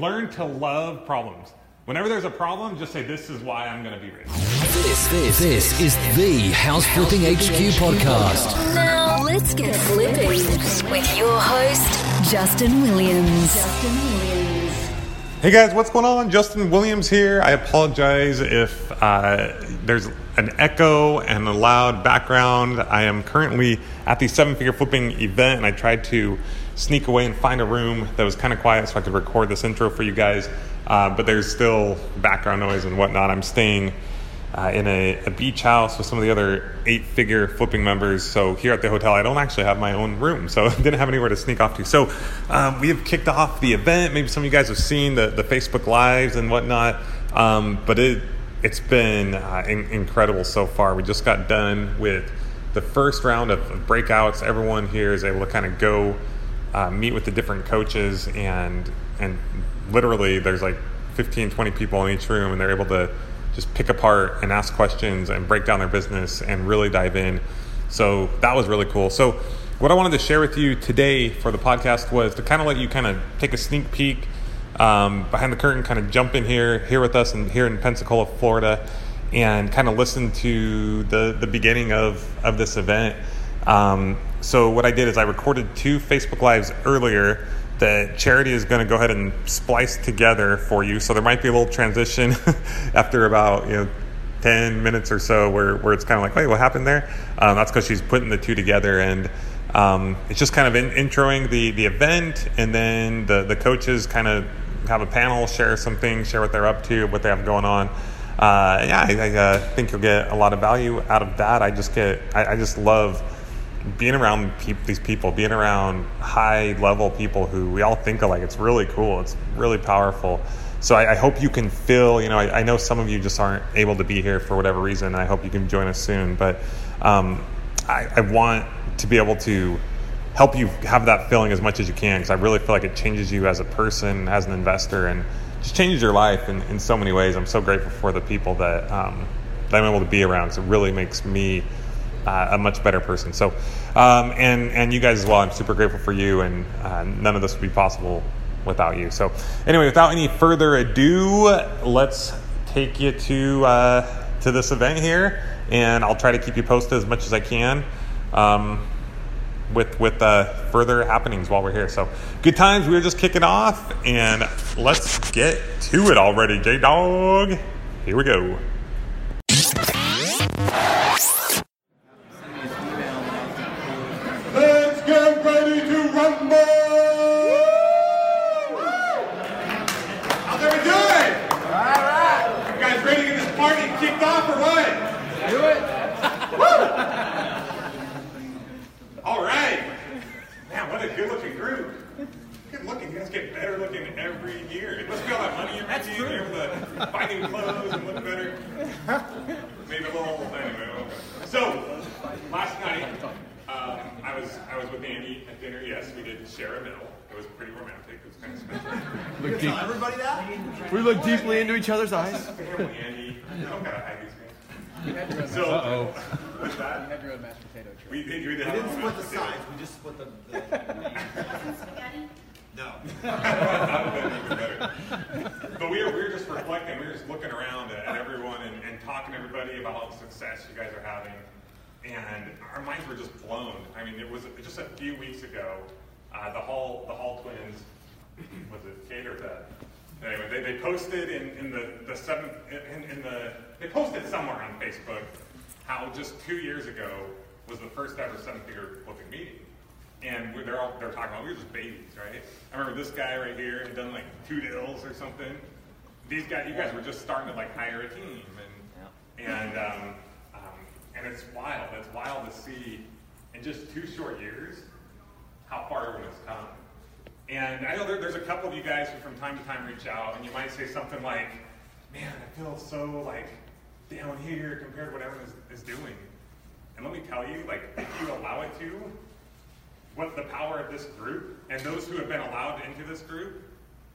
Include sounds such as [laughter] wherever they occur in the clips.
learn to love problems. Whenever there's a problem, just say, This is why I'm going to be rich. This, this, this is the House Flipping HQ podcast. Now let's get flipping with your host, Justin Williams. Justin Williams. Hey guys, what's going on? Justin Williams here. I apologize if uh, there's an echo and a loud background. I am currently at the seven figure flipping event and I tried to sneak away and find a room that was kind of quiet so I could record this intro for you guys. Uh, but there's still background noise and whatnot. I'm staying uh, in a, a, beach house with some of the other eight figure flipping members. So here at the hotel, I don't actually have my own room, so [laughs] I didn't have anywhere to sneak off to. So um, we have kicked off the event. Maybe some of you guys have seen the, the Facebook Lives and whatnot, um, but it, it's been uh, in, incredible so far. We just got done with the first round of, of breakouts. Everyone here is able to kind of go uh, meet with the different coaches and and literally there's like 15 20 people in each room and they're able to just pick apart and ask questions and break down their business and really dive in. So that was really cool. So what i wanted to share with you today for the podcast was to kind of let you kind of take a sneak peek um, behind the curtain kind of jump in here here with us and here in pensacola florida and kind of listen to the the beginning of of this event. Um, so what I did is I recorded two Facebook Lives earlier that Charity is going to go ahead and splice together for you. So there might be a little transition [laughs] after about you know 10 minutes or so where, where it's kind of like, wait, what happened there? Um, that's because she's putting the two together and um, it's just kind of in, introing the, the event and then the, the coaches kind of have a panel, share some things, share what they're up to, what they have going on. Uh, yeah, I, I uh, think you'll get a lot of value out of that. I just get, I, I just love being around pe- these people, being around high level people who we all think alike, it's really cool. It's really powerful. So I, I hope you can feel, you know, I, I, know some of you just aren't able to be here for whatever reason. I hope you can join us soon. But um, I, I want to be able to help you have that feeling as much as you can because I really feel like it changes you as a person, as an investor, and just changes your life in, in so many ways. I'm so grateful for the people that, um, that I'm able to be around. So it really makes me uh, a much better person. So, um, and and you guys as well. I'm super grateful for you, and uh, none of this would be possible without you. So, anyway, without any further ado, let's take you to uh, to this event here, and I'll try to keep you posted as much as I can. Um, with with uh, further happenings while we're here. So good times. We are just kicking off, and let's get to it already, J Dog. Here we go. How's everybody doing? All right. You guys ready to get this party kicked off or what? Do it. All right. Man, what a good looking group. Good looking. Guys get better looking every year. Let's be all that money you're making. You're buying uh, clothes and looking better. Maybe a little. Anyway. So, last night. We did share a meal. It was pretty romantic. It was kind of special. [laughs] look at everybody that. We looked deeply into each other's eyes. [laughs] So, Uh-oh. what's that? had your own mashed potato tray. We did, we, did we didn't a split the mashed potato. sides, we just split the. the [laughs] no. That would've been even better. But we were, we were just reflecting, we were just looking around at, at everyone and, and talking to everybody about all the success you guys are having. And our minds were just blown. I mean, it was just a few weeks ago, uh, the Hall, the Hall twins, [clears throat] was it Kate or Beth? Anyway, they, they posted in, in the, the seventh, in, in the, they posted somewhere on Facebook how just two years ago was the first ever seven figure flipping meeting. And they're all, they're talking about, we were just babies, right? I remember this guy right here had done like two deals or something. These guys, you guys were just starting to like hire a team and, and, um, um, and it's wild. It's wild to see in just two short years how far everyone has come. And I know there, there's a couple of you guys who from time to time reach out and you might say something like, man, I feel so like down here compared to what everyone is, is doing. And let me tell you, like, if you allow it to, what the power of this group and those who have been allowed into this group,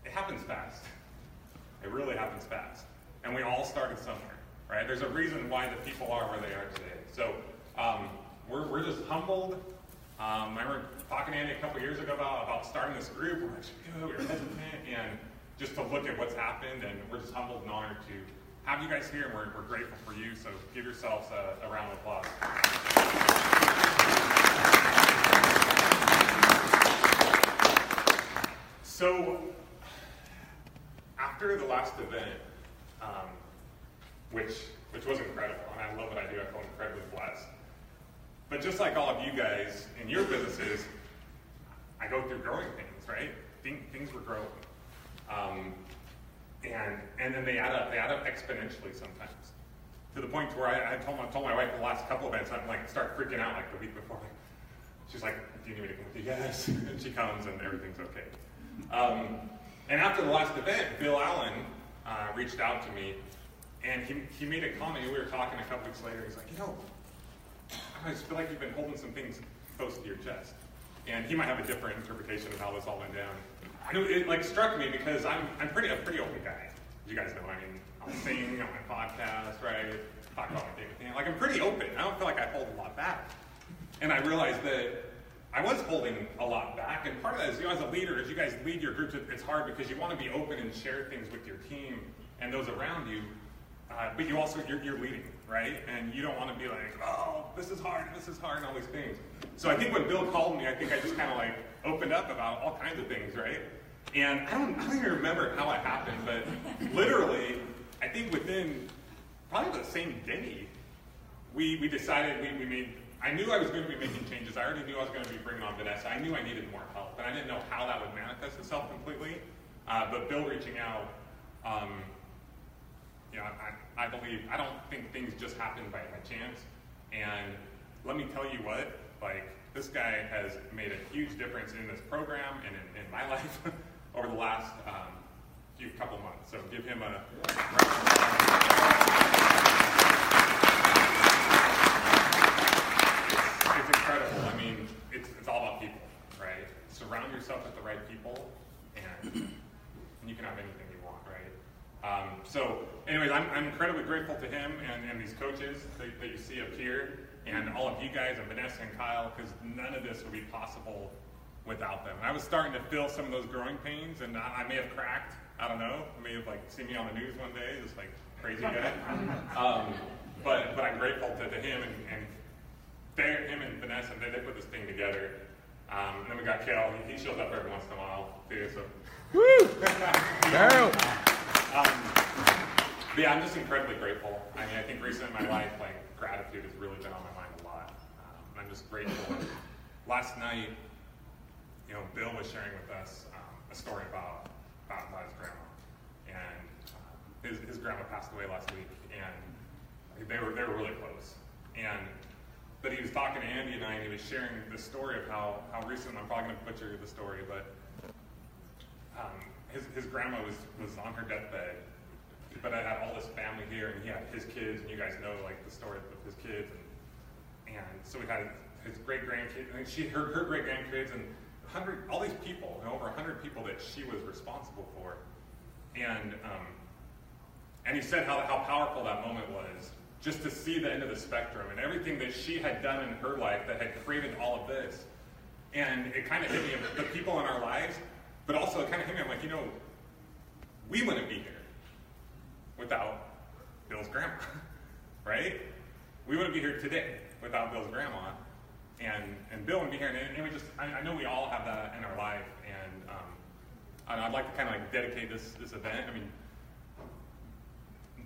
it happens fast. It really happens fast. And we all started somewhere, right? There's a reason why the people are where they are today. So um, we're, we're just humbled. Um, I remember talking to Andy a couple years ago about, about starting this group. We're like, "Should we hesitant, and just to look at what's happened, and we're just humbled and honored to have you guys here, and we're, we're grateful for you. So give yourselves a, a round of applause. So after the last event, um, which which was incredible, and I love what I do. I feel incredibly blessed. But just like all of you guys in your businesses, I go through growing things, right? Things, were growing, um, and and then they add up. They add up exponentially sometimes, to the point where I, I told my told my wife the last couple events, I'm like start freaking out like the week before. She's like, "Do you need me to come with you?" Yes, [laughs] and she comes, and everything's okay. Um, and after the last event, Bill Allen uh, reached out to me, and he, he made a comment. We were talking a couple weeks later. He's like, you know, I just feel like you've been holding some things close to your chest. And he might have a different interpretation of how this all went down. I know it like struck me because I'm I'm pretty a pretty open guy. You guys know, I mean, I'll sing on my podcast, right? Talk about my. Like I'm pretty open. I don't feel like I hold a lot back. And I realized that I was holding a lot back, and part of that is, you know, as a leader, as you guys lead your groups, it's hard because you want to be open and share things with your team and those around you, uh, but you also, you're, you're leading, right? And you don't want to be like, oh, this is hard, this is hard, and all these things. So I think when Bill called me, I think I just kind of like opened up about all kinds of things, right? And I don't, I don't even remember how it happened, but literally, I think within probably the same day, we, we decided we, we made I knew I was going to be making changes. I already knew I was going to be bringing on Vanessa. I knew I needed more help, and I didn't know how that would manifest itself completely. Uh, but Bill reaching out, um, you know, I, I believe I don't think things just happen by, by chance. And let me tell you what, like this guy has made a huge difference in this program and in, in my [laughs] life over the last um, few couple months. So give him a. it's incredible. I mean, it's, it's all about people, right? Surround yourself with the right people, and, and you can have anything you want, right? Um, so, anyways, I'm, I'm incredibly grateful to him and, and these coaches that, that you see up here, and all of you guys, and Vanessa and Kyle, because none of this would be possible without them. And I was starting to feel some of those growing pains, and I, I may have cracked. I don't know. I may have like seen me on the news one day, just like crazy guy. [laughs] Um, but but I'm grateful to, to him and, and they, him and Vanessa, they, they put this thing together. Um, and then we got Kel. He, he shows up every once in a while too. So. Woo! [laughs] Um, but yeah, I'm just incredibly grateful. I mean, I think recently in my life, like gratitude has really been on my mind a lot. Um, and I'm just grateful. Last night, you know, Bill was sharing with us um, a story about about, his grandma, and um, his, his grandma passed away last week, and they were they were really close. And but he was talking to Andy and I, and he was sharing the story of how how recent. I'm probably going to butcher the story, but um, his his grandma was was on her deathbed, but I had all this family here, and he had his kids, and you guys know like the story of his kids, and and so we had his great grandkids, and she her her great grandkids, and hundred all these people, and over hundred people that she was responsible for, and um, and he said how how powerful that moment was just to see the end of the spectrum and everything that she had done in her life that had created all of this. And it kind of hit me, the people in our lives, but also it kind of hit me, I'm like, you know, we wouldn't be here without Bill's grandma, [laughs] right? We wouldn't be here today without Bill's grandma. And, and Bill wouldn't be here, and, and we just, I, I, know we all have that in our life, and um, I'd like to kind of like dedicate this, this event. I mean,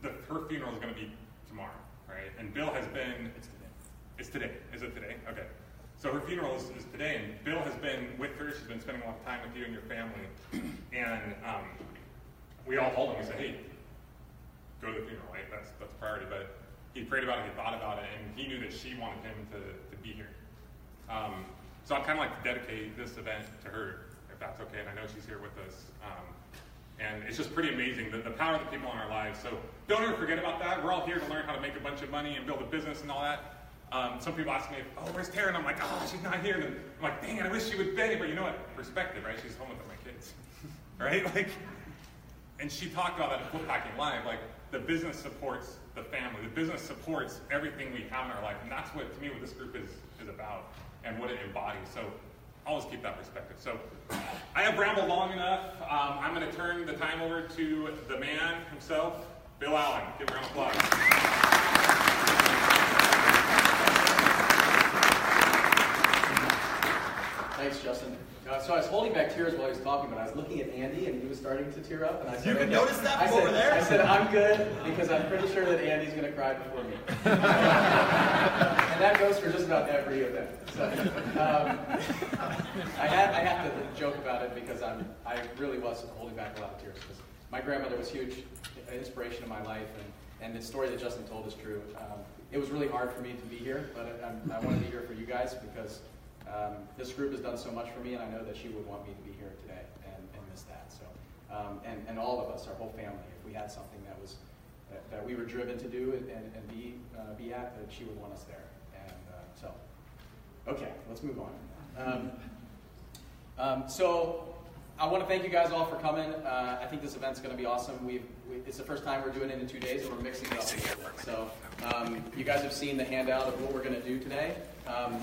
the, her funeral is going to be tomorrow right? And Bill has been. It's today. It's today. Is it today? Okay. So her funeral is, is today, and Bill has been with her. She's been spending a lot of time with you and your family. [clears throat] And um, we all told him, we said, hey, go to the funeral, right? That's, that's priority. But he prayed about it, he thought about it, and he knew that she wanted him to, to be here. Um, so I'd kind of like to dedicate this event to her, if that's okay. And I know she's here with us. Um, and it's just pretty amazing, the, the power of the people in our lives. So don't ever forget about that. We're all here to learn how to make a bunch of money and build a business and all that. Um, some people ask me, oh, where's Tara? And I'm like, oh, she's not here. And I'm like, dang it, I wish she would be. But you know what? Perspective, right? She's home with my kids, [laughs] right? Like, and she talked about that at Foot Packing Live. Like, the business supports the family. The business supports everything we have in our life. And that's what, to me, what this group is, is about and what it embodies. So always keep that perspective. So I have rambled long enough. Um, I'm going to turn the time over to the man himself, Bill Allen. Give him a round of applause. Thanks, Justin. Uh, so I was holding back tears while he was talking, but I was looking at Andy, and he was starting to tear up, and I said, You can "Okay." notice that I said, over there? I said, I'm good because I'm pretty sure that Andy's going to cry before me. [laughs] and that goes for just about every event. So, um, I, had, I have to joke about it because I'm, I really was holding back a lot of tears because my grandmother was huge inspiration in my life, and, and the story that Justin told is true. Um, it was really hard for me to be here, but I, I'm- I want to be here for you guys because um, this group has done so much for me, and I know that she would want me to be here today and, and miss that. So, um, and, and all of us, our whole family, if we had something that was that, that we were driven to do and, and, and be uh, be at, that she would want us there. And uh, so, okay, let's move on. Um, um, so I want to thank you guys all for coming. Uh, I think this event's going to be awesome. We, it's the first time we're doing it in two days, and we're mixing it up. So um, you guys have seen the handout of what we're going to do today. Um,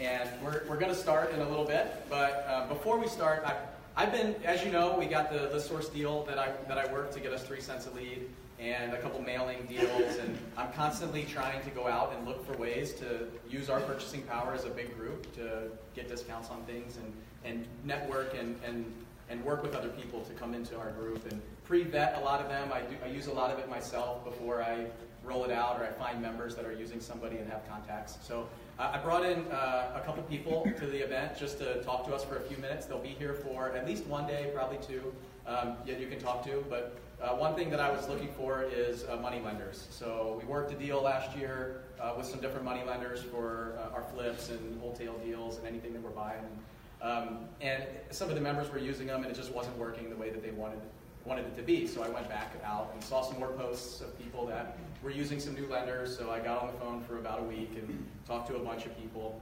and we're, we're going to start in a little bit. But uh, before we start, I, I've been, as you know, we got the ListSource deal that I, that I worked to get us three cents a lead and a couple mailing deals. And I'm constantly trying to go out and look for ways to use our purchasing power as a big group to get discounts on things and, and network and, and, and work with other people to come into our group and pre-vet a lot of them. I, do, I use a lot of it myself before I roll it out or I find members that are using somebody and have contacts. So I brought in uh, a couple people to the event just to talk to us for a few minutes. They'll be here for at least one day, probably two, um, you can talk to. But uh, one thing that I was looking for is uh, money lenders. So we worked a deal last year uh, with some different money lenders for uh, our flips and wholesale deals and anything that we're buying. Um, and some of the members were using them, and it just wasn't working the way that they wanted wanted it to be. So I went back out and saw some more posts of people that were using some new lenders. So I got on the phone for about a week and talked to a bunch of people.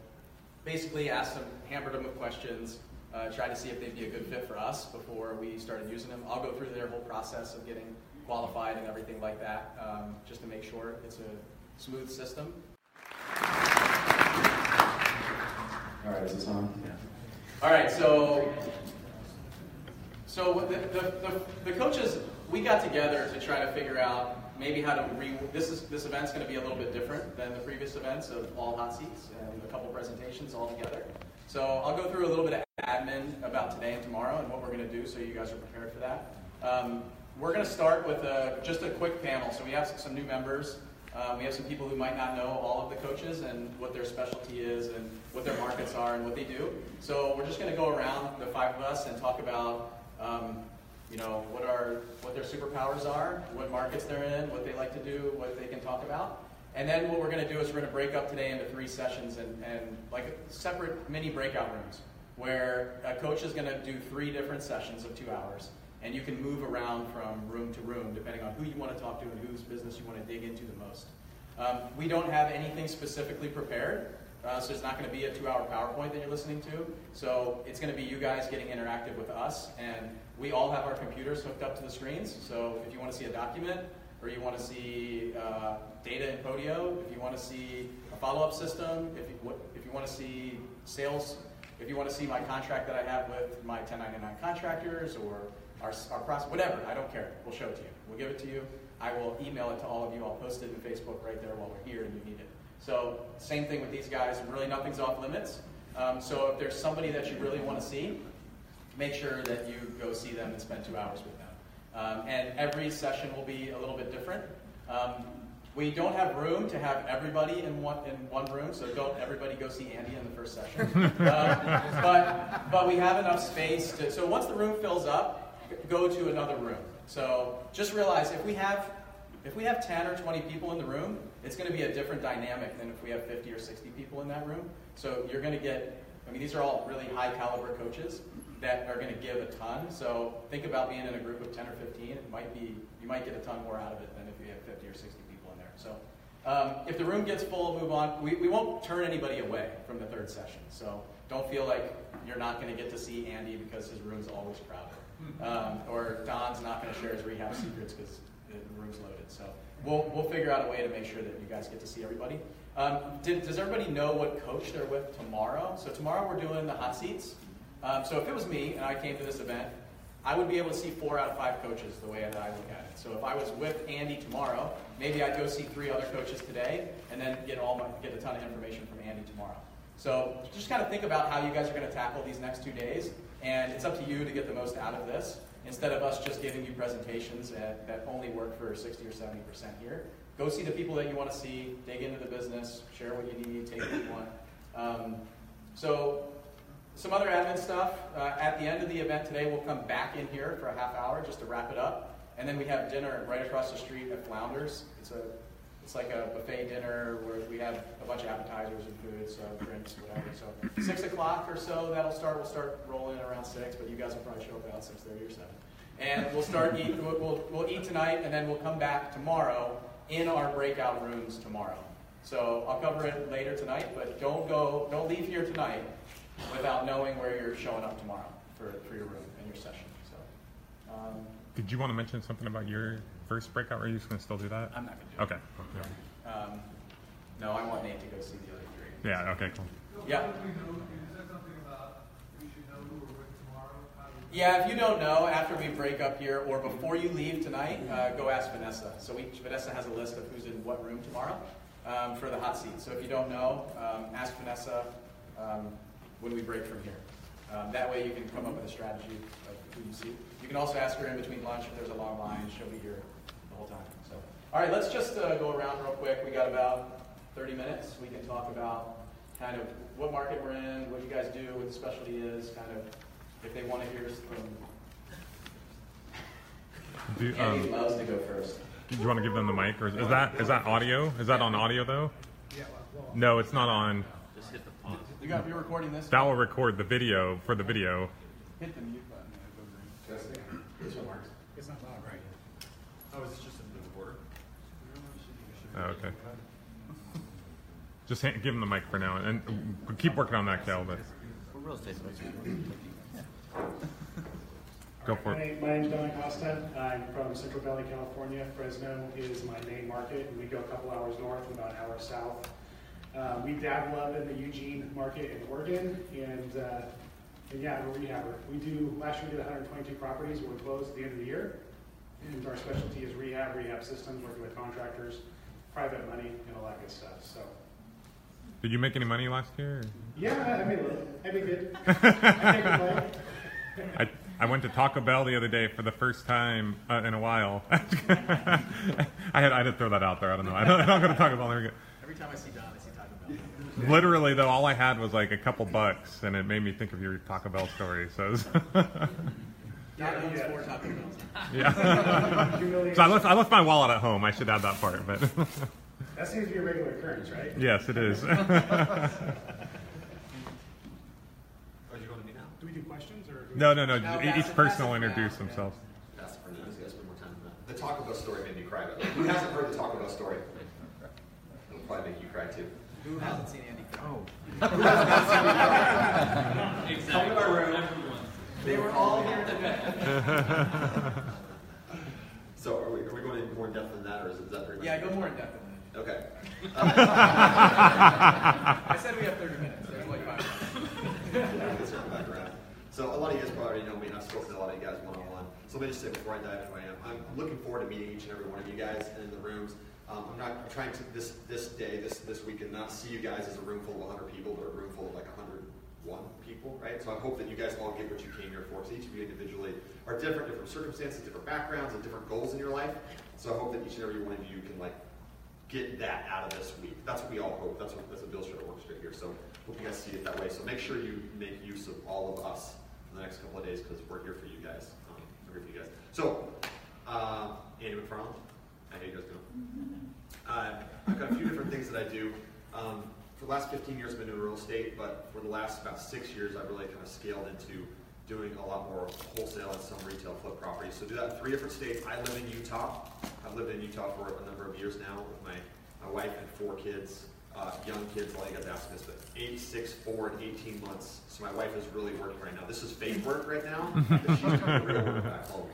Basically, asked them, hammered them with questions, uh, tried to see if they'd be a good fit for us before we started using them. I'll go through their whole process of getting qualified and everything like that, um, just to make sure it's a smooth system. All right, is this on? Yeah. All right, so so the, the, the, the coaches, we got together to try to figure out maybe how to re. This is this event's going to be a little bit different than the previous events of all hot seats and a couple presentations all together. So I'll go through a little bit of admin about today and tomorrow and what we're going to do, so you guys are prepared for that. Um, we're going to start with a, just a quick panel. So we have some new members. Um, we have some people who might not know all of the coaches and what their specialty is and what their markets are and what they do. So we're just going to go around the five of us and talk about um, you know, what are what their superpowers are, what markets they're in, what they like to do, what they can talk about. And then what we're going to do is we're going to break up today into three sessions and, and like separate mini breakout rooms where a coach is going to do three different sessions of two hours. And you can move around from room to room depending on who you want to talk to and whose business you want to dig into the most. Um, we don't have anything specifically prepared. Uh, so it's not going to be a two-hour PowerPoint that you're listening to. So it's going to be you guys getting interactive with us, and we all have our computers hooked up to the screens. So if you want to see a document, or you want to see uh, data in Podio, if you want to see a follow-up system, if you, if you want to see sales, if you want to see my contract that I have with my 1099 contractors, or our, our process, whatever, I don't care. We'll show it to you. We'll give it to you. I will email it to all of you. I'll post it in Facebook right there while we're here and you need it. So same thing with these guys. Really, nothing's off limits. Um, so if there's somebody that you really want to see, make sure that you go see them and spend two hours with them. Um, and every session will be a little bit different. Um, we don't have room to have everybody in one in one room, so don't everybody go see Andy in the first session. [laughs] um, but but we have enough space to. So once the room fills up, go to another room. So just realize if we have if we have 10 or 20 people in the room, it's going to be a different dynamic than if we have 50 or 60 people in that room. So you're going to get, I mean, these are all really high caliber coaches that are going to give a ton. So think about being in a group of 10 or 15. It might be, you might get a ton more out of it than if you have 50 or 60 people in there. So um, if the room gets full, move on. We, we won't turn anybody away from the third session. So don't feel like you're not going to get to see Andy because his room's always crowded. um, or Don's not going to share his rehab secrets because the room's loaded. So we'll we'll figure out a way to make sure that you guys get to see everybody. Um, did, does everybody know what coach they're with tomorrow? So tomorrow we're doing the hot seats. Um, so if it was me and I came to this event, I would be able to see four out of five coaches the way that I look at it. So if I was with Andy tomorrow, maybe I'd go see three other coaches today, and then get all my, get a ton of information from Andy tomorrow. So just kind of think about how you guys are going to tackle these next two days, and it's up to you to get the most out of this. Instead of us just giving you presentations that, that only work for 60 or 70 percent here, go see the people that you want to see, dig into the business, share what you need, take what you want. Um, so some other admin stuff. Uh, at the end of the event today, we'll come back in here for a half hour just to wrap it up. And then we have dinner right across the street at Flounders. It's a it's like a buffet dinner where we have a bunch of appetizers and food, so drinks, whatever. So six o'clock or so, that'll start. We'll start rolling around six, but you guys will probably show up about six thirty or seven. And we'll start eat. We'll, we'll, we'll eat tonight, and then we'll come back tomorrow in our breakout rooms tomorrow. So I'll cover it later tonight, but don't go. Don't leave here tonight without knowing where you're showing up tomorrow for, for your room and your session. So um, Did you want to mention something about your first breakout? Or are you just going to still do that? I'm not going to do Okay. it. Um, no, I want Nate to go see the other three. Yeah. Okay. Cool. Yeah. Is that something about we should know who we're with tomorrow? How do we- Yeah, if you don't know, after we break up here or before you leave tonight, uh, go ask Vanessa. So we, Vanessa has a list of who's in what room tomorrow um, for the hot seat. So if you don't know, um, ask Vanessa um, when we break from here. Um, that way you can come up with a strategy of who you see. You can also ask her in between lunch if there's a long line. She'll be here the whole time. So, all right, let's just uh, go around real quick. We got about 30 minutes. We can talk about kind of what market we're in, what you guys do, what the specialty is, kind of if they want to hear from Do, Andy um, loves to go first. do you want to give them the mic, or is, is that is that audio? Is that on audio though? Yeah, well, well, No, it's not on. Just hit the pause. You got you're recording this. That will record the video for the video. Hit the mute button. and it'll go green. This one works. it's not loud, right? Oh, is this just a new order? Oh, okay. Just hand, give him the mic for now, and, and keep working on that, Cal. But go for it. My, my name's Don Costa. I'm from Central Valley, California. Fresno is my main market, and we go a couple hours north and about an hour south. Uh, we dabble up in the Eugene market in Oregon, and, uh, and yeah, we're a rehabber. We do, last year we did 122 properties. We're closed at the end of the year. And our specialty is rehab, rehab systems, working with contractors, private money, and all that good stuff. So, Did you make any money last year? or- yeah, I made a little. I did good. [laughs] I can't complain. I, I went to Taco Bell the other day for the first time uh, in a while. [laughs] I had I had to throw that out there. I don't know. I don't, I don't go to Taco Bell. There we go. Every time I see Don, I see Taco Bell. Literally though, all I had was like a couple bucks, and it made me think of your Taco Bell story. So, [laughs] it was- Don Taco Bells. [laughs] yeah. So I left I left my wallet at home. I should add that part, but [laughs] That seems to be a regular occurrence, right? yes, it is. [laughs] Oh, you going to me now? Do we do questions or? do no, no, no. No, each pass person will introduce yeah. themselves. That's for now. Guys spend more time. The Taco Bell story made me cry. But who hasn't heard the Taco Bell story? It'll probably make you cry too. Who hasn't seen Andy? Oh. Come to my room. They were all here today. [laughs] So are we, are we going in more depth than that, or is it that pretty much? Yeah, go more in depth. than that. Okay. that. [laughs] I said we have 30 minutes. There's like five. Let's circle back around. So a lot of you guys probably already know me, and I've spoken to a lot of you guys one-on-one. So let me just say before I dive into who I am, I'm looking forward to meeting each and every one of you guys in the rooms. Um, I'm not I'm trying to this this day, this this weekend, not see you guys as a room full of 100 people, but a room full of like 101 people, right? So I hope that you guys all get what you came here for. Because each of you individually are different, different circumstances, different backgrounds, and different goals in your life. So I hope that each and every one of you can like get that out of this week. That's what we all hope. That's what that's what Bill Schroeder works straight here. So hope you guys see it that way. So make sure you make use of all of us for the next couple of days because we're here for you guys. Um, we're here for you guys. So uh, Andy McFarland, how you guys doing? [laughs] Uh, I've got a few different things that I do. Um, for the last 15 years, I've been doing real estate, but for the last about six years, I've really kind of scaled into doing a lot more wholesale and some retail flip properties. So do that in three different states. I live in Utah. I've lived in Utah for a number of years now with my, my wife and four kids. uh, young kids, all you guys ask this, but eight, six, four, and 18 months. So my wife is really working right now. This is fake work right now, but she's doing real work back home.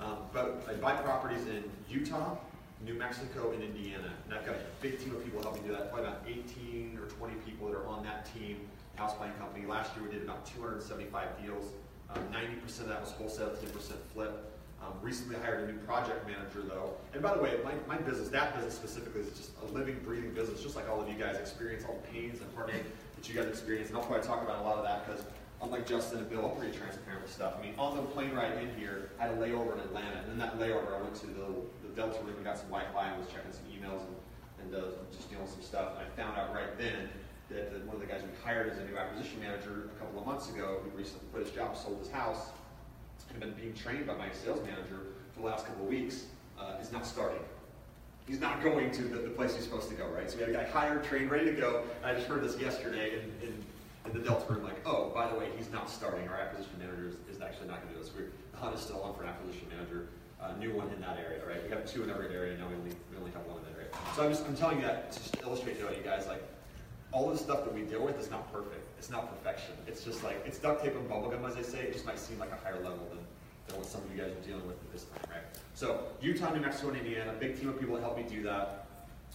Um, but I buy properties in Utah, New Mexico, and Indiana. And I've got a big team of people helping do that, probably about 18 or 20 people that are on that team, house buying company. Last year we did about 275 deals. Um, 90% of that was wholesale, 10% flip. Um, recently hired a new project manager though. And by the way, my, my business, that business specifically, is just a living, breathing business, just like all of you guys experience, all the pains and heartache that you guys experience. And I'll probably talk about a lot of that because unlike Justin and Bill, I'm pretty transparent with stuff. I mean, on the plane ride in here, I had a layover in Atlanta. And in that layover, I went to the Delta room and got some Wi-Fi and was checking some emails and, and uh, just dealing with some stuff. And I found out right then that, that one of the guys we hired as a new acquisition manager a couple of months ago, who recently quit his job, sold his house, and been being trained by my sales manager for the last couple of weeks, uh, is not starting. He's not going to the, the place he's supposed to go, right? So we had a guy hired, trained, ready to go. I just heard this yesterday in, in, in the Delta room, like, oh, by the way, he's not starting. Our acquisition manager is, is actually not going to do this. We're, the hunt is still on for an acquisition manager, uh, new one in that area, right? We have two in every area, now we only, we only have one in that area. So I'm just, I'm telling you that to illustrate to you guys, like, all the stuff that we deal with is not perfect. It's not perfection. It's just like, it's duct tape and bubblegum, as they say. It just might seem like a higher level than, than what some of you guys are dealing with at this time, right? So Utah, New Mexico, and Indiana, a big team of people that help me do that.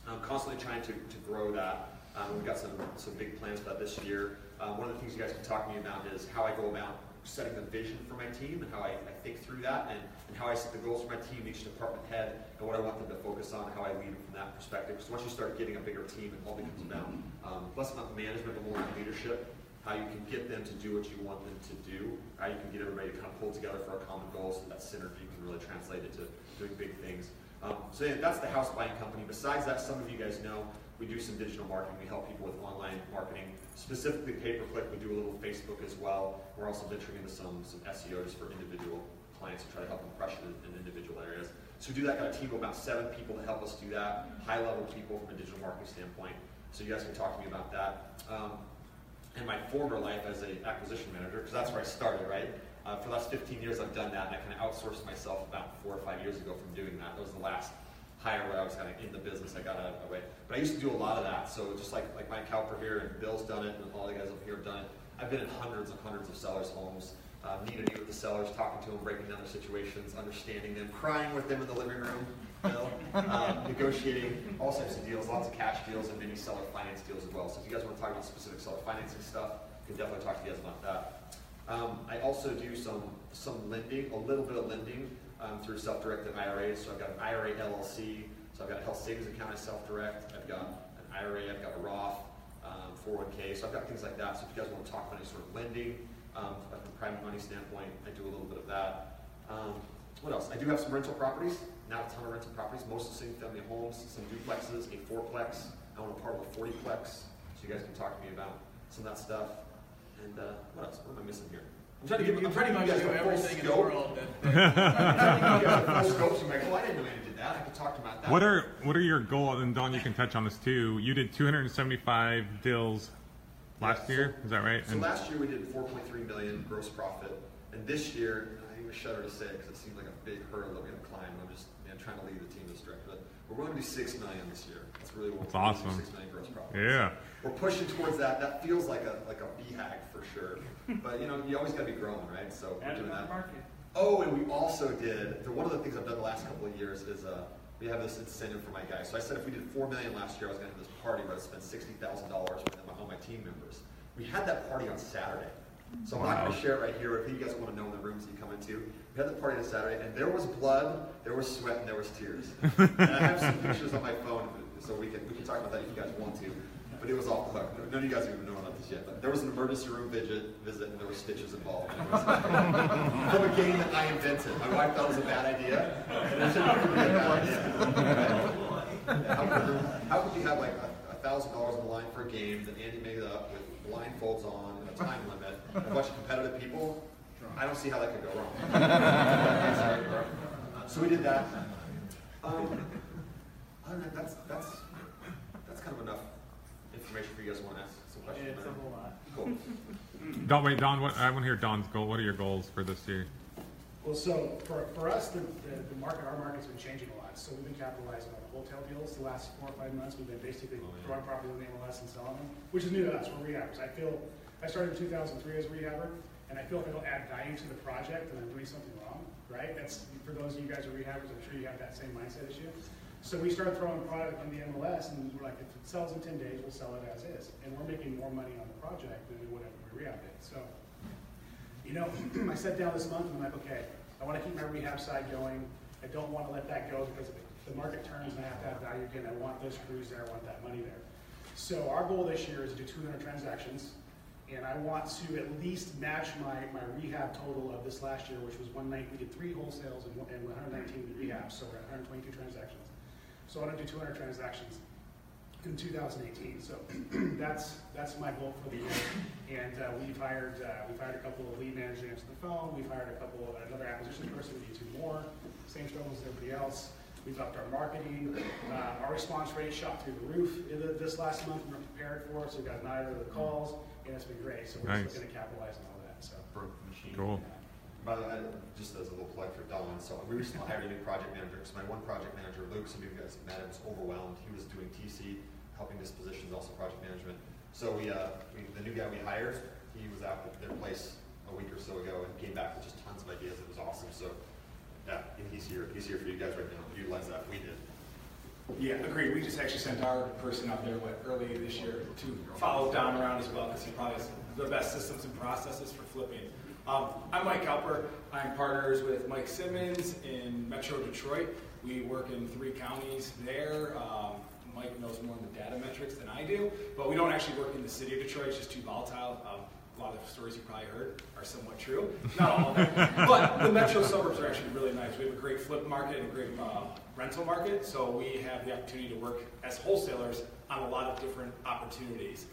I'm constantly trying to, to grow that. Um, we've got some, some big plans for that this year. Um, one of the things you guys can talk to me about is how I go about setting the vision for my team and how I, I think through that and, and how I set the goals for my team, each department head, and what I want them to focus on, how I lead them from that perspective. Because once you start getting a bigger team, it all becomes about um, less about management, but more about leadership how you can get them to do what you want them to do, how you can get everybody to kind of pull together for a common goal so that synergy can really translate into doing big things. Um, so yeah, that's the house buying company. Besides that, some of you guys know we do some digital marketing. We help people with online marketing, specifically pay-per-click. We do a little Facebook as well. We're also venturing into some, some SEO just for individual clients to try to help them it in, in individual areas. So we do that. Got a team of about seven people to help us do that. High-level people from a digital marketing standpoint. So you guys can talk to me about that. Um, in my former life as an acquisition manager, because that's where I started, right? Uh, for the last 15 years, I've done that, and I kind of outsourced myself about four or five years ago from doing that. That was the last hire where I was kind of in the business. I got out of my way, but I used to do a lot of that. So just like like Mike Cowper here and Bill's done it, and all the guys up here have done it. I've been in hundreds and hundreds of sellers' homes, uh, meeting with the sellers, talking to them, breaking down their situations, understanding them, crying with them in the living room, you know, um, [laughs] negotiating all types of deals, lots of cash deals, and many seller finance deals as well. So if you guys want to talk about specific seller financing stuff, I can definitely talk to you guys about that. Um, I also do some some lending, a little bit of lending um, through self-directed IRAs. So I've got an IRA LLC. So I've got a health savings account I self-direct. I've got an IRA. I've got a Roth, um, 401k. So I've got things like that. So if you guys want to talk about any sort of lending um, from a private money standpoint, I do a little bit of that. Um, what else? I do have some rental properties. Not a ton of rental properties. Most of single-family homes, some duplexes, a fourplex. I own a part of a 40plex. So you guys can talk to me about some of that stuff. And uh, what else? What am I missing here? I'm trying to give You I'm pretty trying to much give you guys the full everything in the scope. world that, [laughs] I'm trying to give you the full scope. So you're like, oh, I didn't know you did that. I could talk about that. What are what are your goals? And Don, you can touch on this too. You did 275 deals last Yeah, year. Is that right? So And- last year we did 4.3 million gross profit, and this year I even shudder to say it because it seems like a big hurdle that we have to climb. I'm just you know, trying to lead the team this direction, but we're going to do six million this year. That's really what That's we're going to do, awesome. Six million gross profit. Yeah. We're pushing towards that. That feels like a like a BHAG for sure, but you know you always got to be growing, right? So we're doing that. market. Oh, and we also did. The, one of the things I've done the last couple of years is uh, we have this incentive for my guys. So I said if we did four million last year, I was going to have this party where I spend sixty thousand dollars on my all my team members. We had that party on Saturday. So I'm not going to share it right here. If you guys want to know in the rooms that you come into, we had the party on Saturday, and there was blood, there was sweat, and there was tears. and I have some pictures on my phone, so we can we can talk about that if you guys want to. But it was off the hook. None of you guys even know about this yet. But there was an emergency room visit, visit, and there were stitches involved. Was from a game that I invented. My wife thought it was a bad idea. How could, you have like a thousand dollars on the line for a game that Andy made up with blindfolds on and a time limit, and a bunch of competitive people? I don't see how that could go wrong. so we did that. Um, that's that's that's kind of enough information for you guys. Want to ask some questions? It's a whole lot. Cool. [laughs] Don, wait, Don. What, I want to hear Don's goal. What are your goals for this year? Well, so for, for us, the, the, the market, our market's been changing a lot. So we've been capitalizing on the hotel deals the last four or five months. We've been basically oh, throwing property on the MLS and selling them, which is new to us. We're rehabbers. I feel, I started in 2003 as a rehabber, and I feel if I don't add value to the project, then I'm doing something wrong, right? That's, for those of you guys who are rehabbers, I'm sure you have that same mindset as you. So we started throwing product on the MLS, and we're like, if it sells in 10 days, we'll sell it as is. And we're making more money on the project than we would if we rehabbed it. So you know, [clears throat] I sat down this month and I'm like, okay, I want to keep my rehab side going. I don't want to let that go because if the market turns and I have to have value again. I want those crews there. I want that money there. So our goal this year is to do 200 transactions, and I want to at least match my, my rehab total of this last year, which was one night. We did three wholesales and, and 119 rehabs, so we're at 122 transactions. So I want to do 200 transactions in 2018. So [clears throat] that's that's my goal for the year. And uh, we've hired uh, we've hired a couple of lead managers to the phone. We've hired a couple another acquisition person. We need two more. Same struggle as everybody else. We've upped our marketing. Uh, our response rate shot through the roof in the- this last month. We were prepared for it, so we got neither of the calls, and it's been great. So we're Nice. just going to capitalize on all that. So Broke the machine. Cool. By the way, just as a little plug for Don, so we recently hired a new project manager. So my one project manager, Luke, some of you guys have met him, was overwhelmed. He was doing TC, helping dispositions, also project management. So we, uh, we, the new guy we hired, he was out at their place a week or so ago and came back with just tons of ideas. It was awesome. So, yeah, he's here. He's here for you guys right now. Utilize that. We did. Yeah, agreed. We just actually sent our person out there what, early this year to follow Don around as well because he probably has the best systems and processes for flipping. Um, I'm Mike Halper. I'm partners with Mike Simmons in Metro Detroit. We work in three counties there. Um, Mike knows more of the data metrics than I do, but we don't actually work in the city of Detroit. It's just too volatile. Um, a lot of the stories you probably heard are somewhat true. Not all of them. [laughs] but the metro suburbs are actually really nice. We have a great flip market and a great uh, rental market, so we have the opportunity to work as wholesalers on a lot of different opportunities.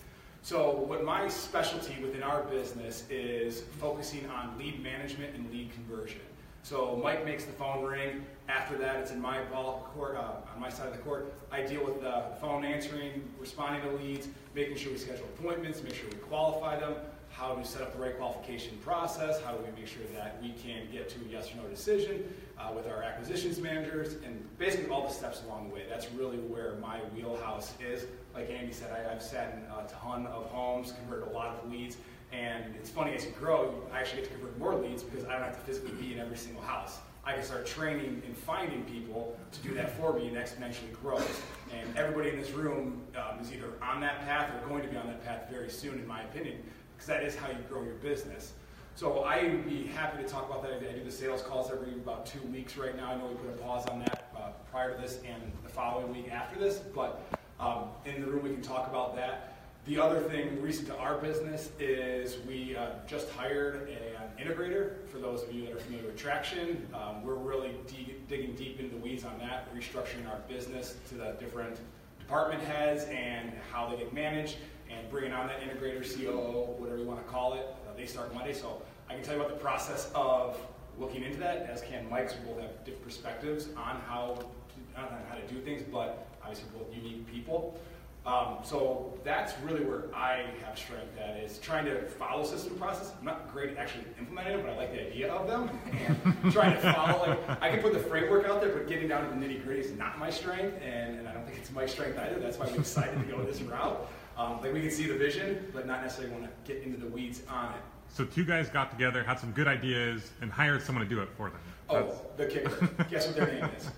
So, what my specialty within our business is focusing on lead management and lead conversion. So Mike makes the phone ring. After that, it's in my ball court, uh, on my side of the court. I deal with the phone answering, responding to leads, making sure we schedule appointments, make sure we qualify them, how to set up the right qualification process, how do we make sure that we can get to a yes or no decision uh, with our acquisitions managers, and basically all the steps along the way. That's really where my wheelhouse is. Like Andy said, I, I've sat in a ton of homes, converted a lot of leads, and it's funny as you grow, I actually get to convert more leads because I don't have to physically be in every single house. I can start training and finding people to do that for me and exponentially grows. And everybody in this room um, is either on that path or going to be on that path very soon, in my opinion, because that is how you grow your business. So I'd be happy to talk about that. I do the sales calls every about two weeks right now. I know we put a pause on that uh, prior to this and the following week after this, but um, in the room we can talk about that. The other thing recent to our business is we uh, just hired an integrator. For those of you that are familiar with Traction, um, we're really dig- digging deep into the weeds on that, restructuring our business to the different department heads and how they get managed, and bringing on that integrator, COO, whatever you want to call it. Uh, they start Monday, so I can tell you about the process of looking into that, as can Mike's. We both have different perspectives on how to, on how to do things, but obviously both unique people. Um, so that's really where I have strength at is trying to follow system process. I'm not great at actually implementing it, but I like the idea of them and trying to follow. Like I can put the framework out there, but getting down to the nitty gritty is not my strength, and, and I don't think it's my strength either. That's why we decided to go this route. Um, like we can see the vision, but not necessarily want to get into the weeds on it. So two guys got together, had some good ideas, and hired someone to do it for them. That's Oh, the kicker. [laughs] Guess what their name is?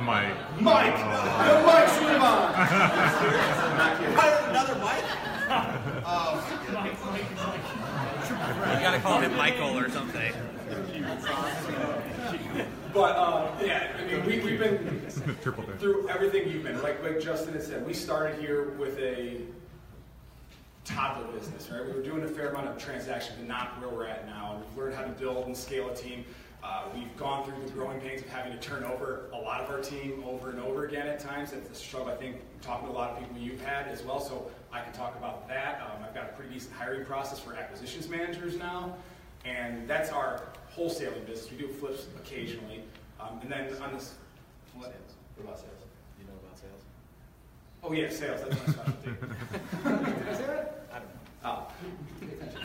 Mike. Mike. The Mike Suleiman. [laughs] Hire another Mike? You gotta call him Michael or something. But uh, yeah, I mean, we, we've been [laughs] Triple dip. through everything you've been. Like like Justin had said, we started here with a toddler business, right? We were doing a fair amount of transactions, but not where we're at now. We've learned how to build and scale a team. Uh, we've gone through the growing pains of having to turn over a lot of our team over and over again at times. That's a struggle, I think, talking to a lot of people you've had as well. So I can talk about that. Um, I've got a pretty decent hiring process for acquisitions managers now, and that's our wholesaling business. We do flips occasionally, um, and then on this, what? Sales. What about sales? You know about sales? Oh yeah, sales. That's my specialty. Did I say that? I don't know. Oh, pay attention.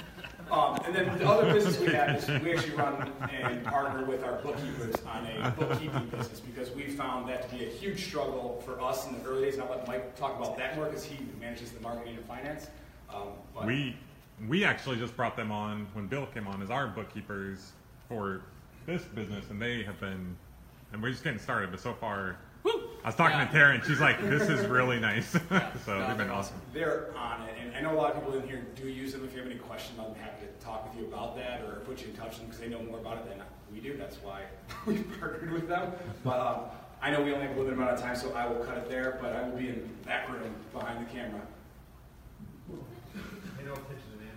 Um, and then the other business we have is we actually run and partner with our bookkeepers on a bookkeeping business because we found that to be a huge struggle for us in the early days. And I'll let Mike talk about that more because he manages the marketing and finance. Um, but We we actually just brought them on when Bill came on as our bookkeepers for this business, and they have been, and we're just getting started. But so far, I was talking Yeah. to Tara, and she's like, "This is [laughs] really nice." [laughs] so No, they've been awesome. they're on it. And I know a lot of people in here do use them. If you have any questions, I'm happy to talk with you about that or put you in touch with them because they know more about it than we do. That's why [laughs] we partnered with them. But um, I know we only have a limited amount of time, so I will cut it there. But I will be in that room behind the camera. Pay no attention to the man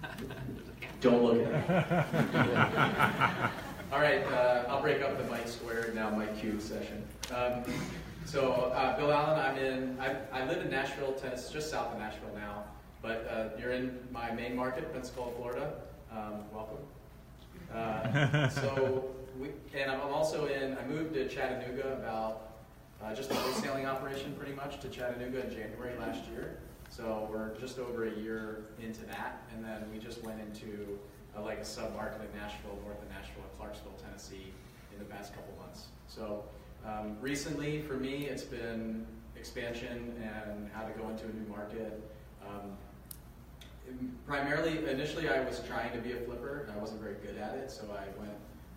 behind the camera. Don't look at it. All right, uh, I'll break up the Mike Squared, now Mike Cube session. Um, so, uh, Bill Allen, I'm in, I, I live in Nashville, Tennessee, just south of Nashville now, but uh, you're in my main market, Pensacola, Florida. Um, welcome. Uh, so, we, and I'm also in, I moved to Chattanooga about uh, just a wholesaling operation pretty much to Chattanooga in January last year. So we're just over a year into that, and then we just went into uh, like a sub-market in Nashville, north of Nashville, Clarksville, Tennessee, in the past couple months. So um, recently, for me, it's been expansion and how to go into a new market. Um, primarily, initially, I was trying to be a flipper, and I wasn't very good at it, so I went.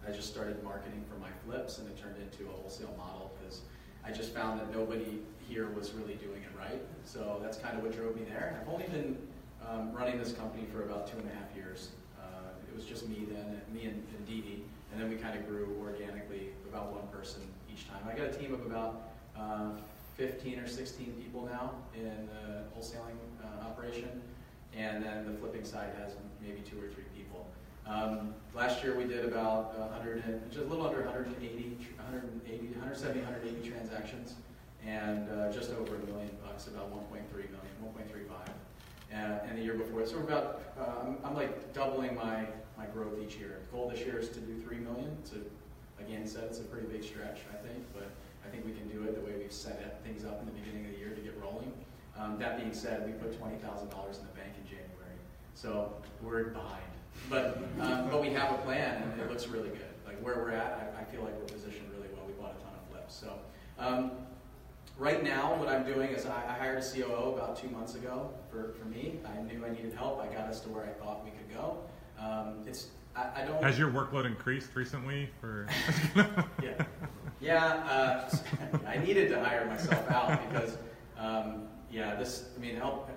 I just started marketing for my flips, and it turned into a wholesale model because I just found that nobody here was really doing it right. So that's kind of what drove me there. I've only been um, running this company for about two and a half years. It was just me then, me and, and Dee Dee, and then we kind of grew organically, about one person each time. I got a team of about uh, 15 or 16 people now in the wholesaling uh, operation, and then the flipping side has maybe two or three people. Um, last year we did about 100 and, just a little under 180, 180, 170, 180 transactions, and uh, just over a million bucks, about 1.3 million, 1.35. Uh, and the year before, so we're about, uh, I'm, like doubling my, my growth each year. The goal this year is to do 3 million. A, again, said it's a pretty big stretch, I think, but I think we can do it the way we've set things up in the beginning of the year to get rolling. Um, that being said, we put $20,000 in the bank in January, so we're behind. But, um, but we have a plan, and it looks really good. Like where we're at, I, I feel like we're positioned really well. We bought a ton of flips. So um, right now, what I'm doing is I, I hired a COO about two months ago for, for me. I knew I needed help. I got us to where I thought we could go. Um, it's I, I don't. Has your workload increased recently? For [laughs] [laughs] yeah, yeah. Uh, [laughs] I needed to hire myself out because, um, yeah, this. I mean, help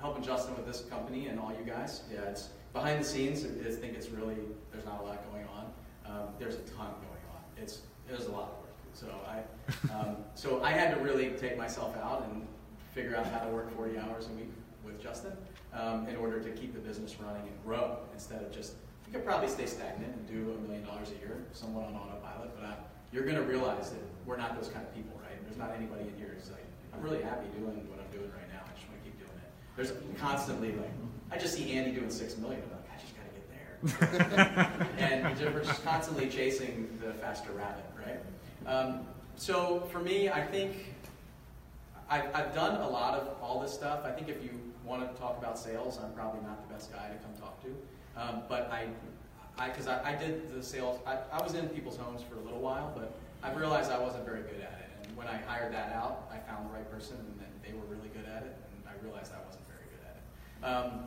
helping Justin with this company and all you guys. Yeah, it's behind the scenes. I think it's really there's not a lot going on. Um, there's a ton going on. It's there's a lot of work. So I, um, so I had to really take myself out and figure out how to work 40 hours a week with Justin um, in order to keep the business running and grow instead of just you could probably stay stagnant and do a million dollars a year, somewhat on autopilot, but I, you're going to realize that we're not those kind of people, right? There's not anybody in here who's like, I'm really happy doing what I'm doing right now. I just want to keep doing it. There's constantly like, I just see Andy doing six million. I'm like, I just got to get there. [laughs] and we're just constantly chasing the faster rabbit, right? Um, so for me, I think I've, I've done a lot of all this stuff. I think if you want to talk about sales, I'm probably not the best guy to come talk to. Um, but I, I, because I, I did the sales, I, I was in people's homes for a little while, but I realized I wasn't very good at it. And when I hired that out, I found the right person, and then they were really good at it, and I realized I wasn't very good at it. Um,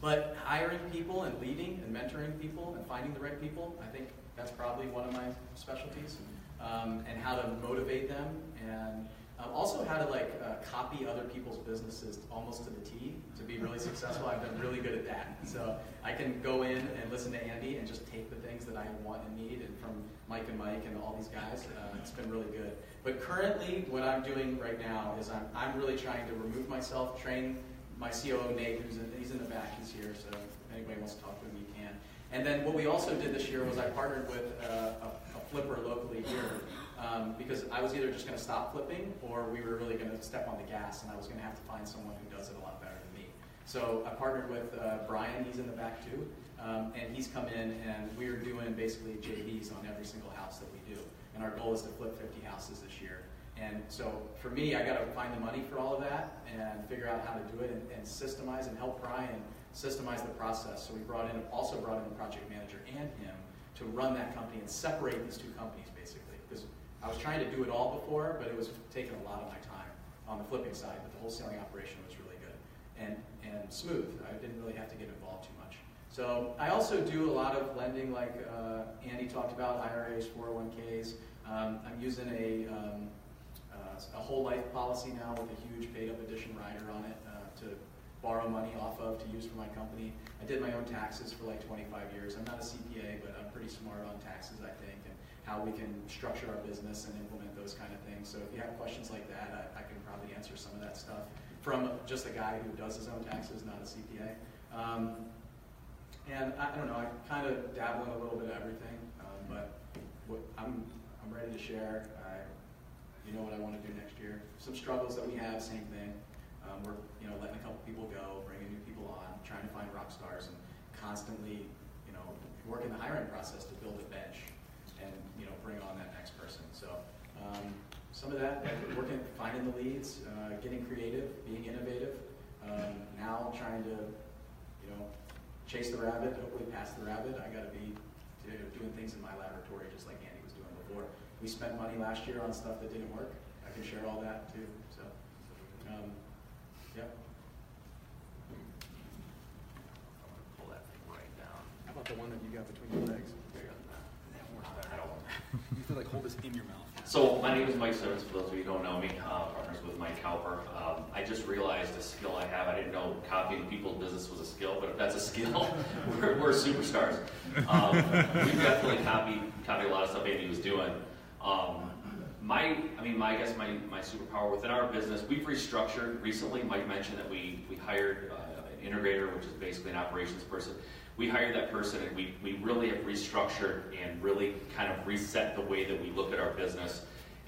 but hiring people and leading and mentoring people and finding the right people, I think that's probably one of my specialties. Um, and how to motivate them, and um, also how to like uh, copy other people's businesses almost to the T to be really [laughs] successful. I've been really good at that. So I can go in and listen to Andy and just take the things that I want and need, and from Mike and Mike and all these guys, uh, it's been really good. But currently, what I'm doing right now is I'm, I'm really trying to remove myself, train my COO Nate, who's in, he's in the back, he's here, so if anybody wants to talk to him, you can. And then what we also did this year was I partnered with uh, a, a flipper locally here um, because I was either just going to stop flipping or we were really going to step on the gas and I was going to have to find someone who does it a lot better than me. So I partnered with uh, Brian, he's in the back too, um, and he's come in and we're doing basically JVs on every single house that we do. And our goal is to flip 50 houses this year. And so for me, I got to find the money for all of that and figure out how to do it and, and systemize and help Brian systemize the process. So we brought in, also brought in a project manager and him to run that company and separate these two companies basically. Because I was trying to do it all before, but it was taking a lot of my time on the flipping side, but the wholesaling operation was really good and, and smooth. I didn't really have to get involved too much. So I also do a lot of lending like uh, Andy talked about, IRAs, 401ks. Um, I'm using a, um, uh, a whole life policy now with a huge paid up addition rider on it uh, to borrow money off of to use for my company. I did my own taxes for like 25 years. I'm not a CPA, but I'm pretty smart on taxes, I think, and how we can structure our business and implement those kind of things. So if you have questions like that, I, I can probably answer some of that stuff from just a guy who does his own taxes, not a CPA. Um, and I, I, don't know, I kind of dabble in a little bit of everything, um, but what, I'm, I'm ready to share. I, you know what I want to do next year. Some struggles that we have, same thing. Um, we're you know letting a couple people go, bringing new people on, trying to find rock stars, and constantly you know working the hiring process to build a bench and you know bring on that next person. So um, some of that, working, finding the leads, uh, getting creative, being innovative. Um, now trying to you know chase the rabbit, hopefully pass the rabbit. I got to be doing things in my laboratory just like Andy was doing before. We spent money last year on stuff that didn't work. I can share all that too. So. Um, Yep. Pull that thing right down. How about the one that you got between your legs? You feel like hold this in your mouth. So my name is Mike Simmons, for those of you who don't know me, uh, partners with Mike Cowper. Um, I just realized a skill I have. I didn't know copying people's business was a skill, but if that's a skill, [laughs] we're, we're superstars. Um, we definitely copy copy a lot of stuff Andy was doing. Um, my, I mean, my, I guess my, my superpower within our business, we've restructured recently. Mike mentioned that we, we hired uh, an integrator, which is basically an operations person. We hired that person and we, we really have restructured and really kind of reset the way that we look at our business.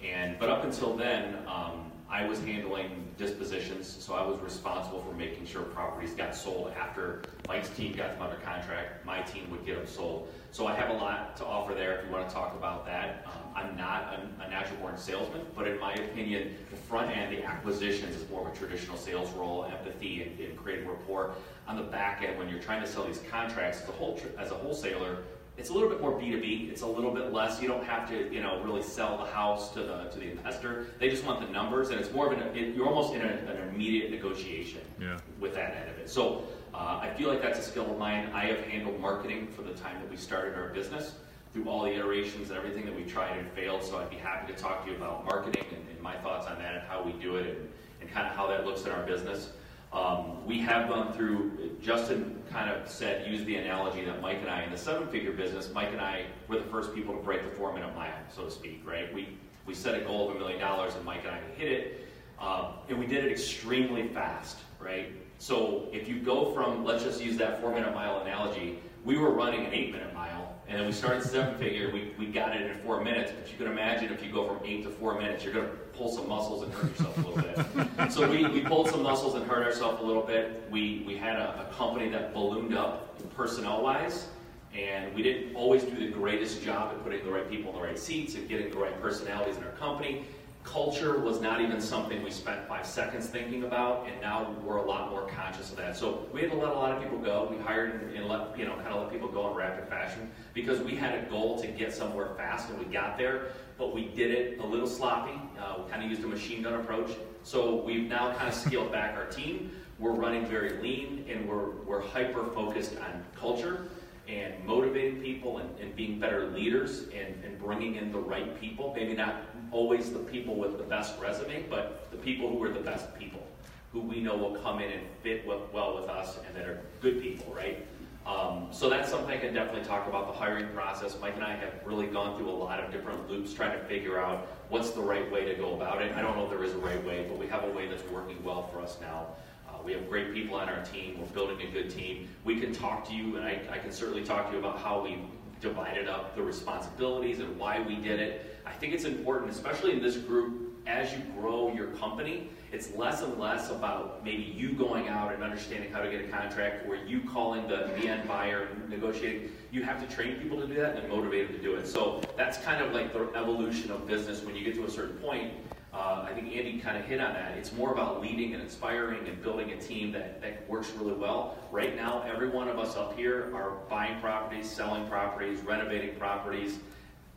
And, but up until then, um, I was handling dispositions, so I was responsible for making sure properties got sold after Mike's team got them under contract. My team would get them sold. So I have a lot to offer there if you want to talk about that. Um, I'm not a, a natural born salesman, but in my opinion, the front end, the acquisitions is more of a traditional sales role, empathy and, and creating rapport. On the back end, when you're trying to sell these contracts as a, whole, as a wholesaler, it's a little bit more B2B. It's a little bit less. You don't have to, you know, really sell the house to the to the investor. They just want the numbers, and it's more of an it, you're almost in a, an immediate negotiation yeah. with that end of it. So uh, I feel like that's a skill of mine. I have handled marketing for the time that we started our business through all the iterations and everything that we tried and failed. So I'd be happy to talk to you about marketing and, and my thoughts on that and how we do it and, and kind of how that looks in our business. Um, we have gone through, Justin kind of said, use the analogy that Mike and I, in the seven figure business, Mike and I were the first people to break the four minute mile, so to speak, right? We, we set a goal of a million dollars and Mike and I hit it, um, and we did it extremely fast, right? So if you go from, let's just use that four minute mile analogy, we were running an eight minute mile, and then we started seven figure, we, we got it in four minutes, but you can imagine if you go from eight to four minutes, you're going to pull some muscles and hurt yourself a little bit. [laughs] so we, we pulled some muscles and hurt ourselves a little bit. We, we had a, a company that ballooned up personnel wise, and we didn't always do the greatest job at putting the right people in the right seats and getting the right personalities in our company. Culture was not even something we spent five seconds thinking about, and now we're a lot more conscious of that. So we had to let a lot of people go. We hired and let you know kind of let people go in rapid fashion because we had a goal to get somewhere fast, and we got there. But we did it a little sloppy. Uh, we kind of used a machine gun approach. So we've now kind of scaled back our team. We're running very lean, and we're we're hyper focused on culture and motivating people and, and being better leaders and, and bringing in the right people. Maybe not always the people with the best resume, but the people who are the best people, who we know will come in and fit well with us and that are good people, right? Um, so that's something I can definitely talk about the hiring process. Mike and I have really gone through a lot of different loops trying to figure out what's the right way to go about it. I don't know if there is a right way, but we have a way that's working well for us now. Uh, we have great people on our team. We're building a good team. We can talk to you, and I, I can certainly talk to you about how we divided up the responsibilities and why we did it. I think it's important, especially in this group, as you grow your company, it's less and less about maybe you going out and understanding how to get a contract or you calling the, the end buyer and negotiating. You have to train people to do that and motivate them to do it. So that's kind of like the evolution of business when you get to a certain point. Uh, I think Andy kind of hit on that. It's more about leading and inspiring and building a team that, that works really well. Right now, every one of us up here are buying properties, selling properties, renovating properties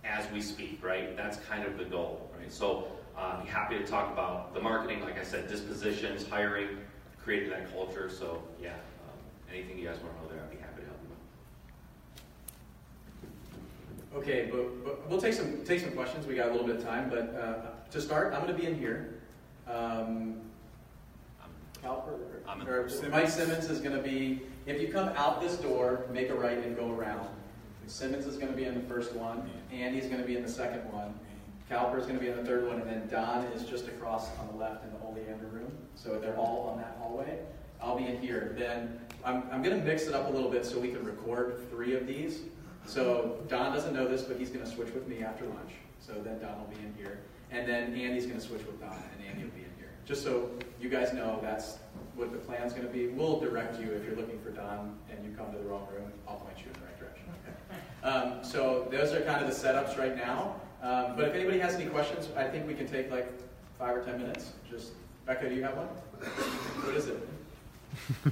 as we speak, right? That's kind of the goal, right? So uh, be happy to talk about the marketing, like I said, dispositions, hiring, creating that culture. So yeah, um, anything you guys want to know there, I'd be happy to help you with. Okay, but, but we'll take some take some questions. We got a little bit of time, but uh, to start, I'm going to be in here. Um, Calper, I'm or Mike Simmons is going to be. If you come out this door, make a right and go around. Simmons is going to be in the first one. Andy's going to be in the second one. Calper is going to be in the third one, and then Don is just across on the left in the oleander room. So they're all on that hallway. I'll be in here. Then I'm, I'm going to mix it up a little bit so we can record three of these. So Don doesn't know this, but he's going to switch with me after lunch. So then Don will be in here. And then Andy's going to switch with Don, and Andy will be in here. Just so you guys know that's what the plan's going to be. We'll direct you if you're looking for Don and you come to the wrong room. I'll point you in the right direction. [laughs] Um, so those are kind of the setups right now. Um, but if anybody has any questions, I think we can take like five or ten minutes. Just Becca, do you have one? [laughs] what is it? [laughs]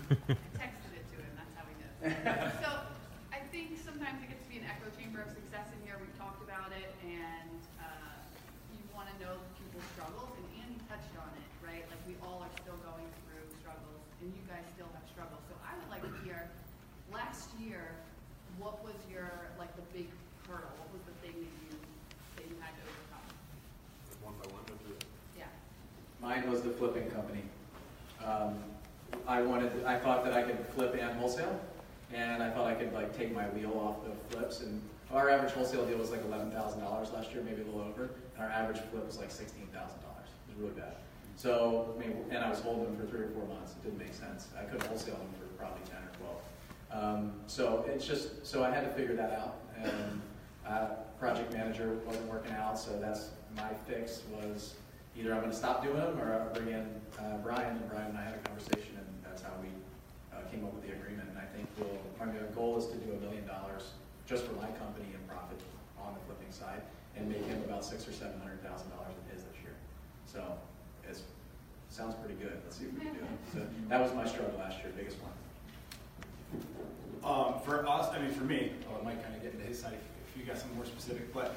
texted it to him. That's how he knows. so I think sometimes it gets to be an echo chamber of success in here. We've talked about it, and uh, you want to know people's struggles. And Andy touched on it, right? Like we all are still going through struggles, and you guys still have struggles. So I would like to hear. Last year, what was your like the big hurdle? What was the thing that you that you had to overcome? One by one, Yeah. Mine was the flipping company. Um, I wanted, I thought that I could flip and wholesale, and I thought I could like take my wheel off the flips. And our average wholesale deal was like eleven thousand dollars last year, maybe a little over. And our average flip was like sixteen thousand dollars. It was really bad. So, I mean, and I was holding them for three or four months. It didn't make sense. I couldn't wholesale them for probably ten or twelve. Um, so it's just, so I had to figure that out. And uh, project manager wasn't working out, so that's my fix was either I'm going to stop doing them or I'll bring in uh, Brian. And Brian and I had a conversation, and that's how we uh, came up with the agreement. And I think we'll, our goal is to do a million dollars just for my company in profit on the flipping side, and make him about six or seven hundred thousand dollars in his this year. So it sounds pretty good. Let's see if we can do it. So that was my struggle last year, biggest one. Um, for us, I mean, for me, oh, I might kind of get into his side if, if you got something more specific, but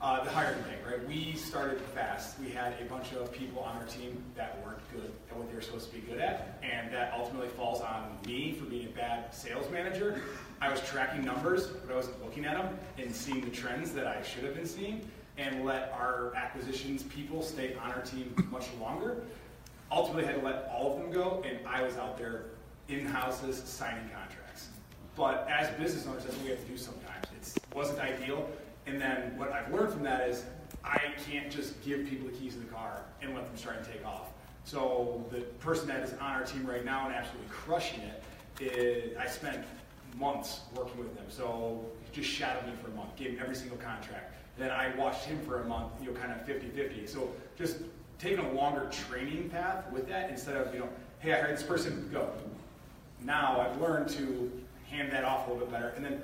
uh, the hiring thing, right? We started fast. We had a bunch of people on our team that weren't good at what they were supposed to be good at, and that ultimately falls on me for being a bad sales manager. I was tracking numbers, but I wasn't looking at them and seeing the trends that I should have been seeing, and let our acquisitions people stay on our team much longer. Ultimately, had to let all of them go, and I was out there in houses signing contracts. But as business owners, that's what we have to do sometimes. It wasn't ideal. And then what I've learned from that is I can't just give people the keys to the car and let them start and take off. So the person that is on our team right now and absolutely crushing it, is, I spent months working with them. So he just shadowed me for a month, gave him every single contract. Then I watched him for a month, you know, kind of 50-50. So just taking a longer training path with that instead of, you know, hey, I hired this person, go. Now I've learned to hand that off a little bit better. And then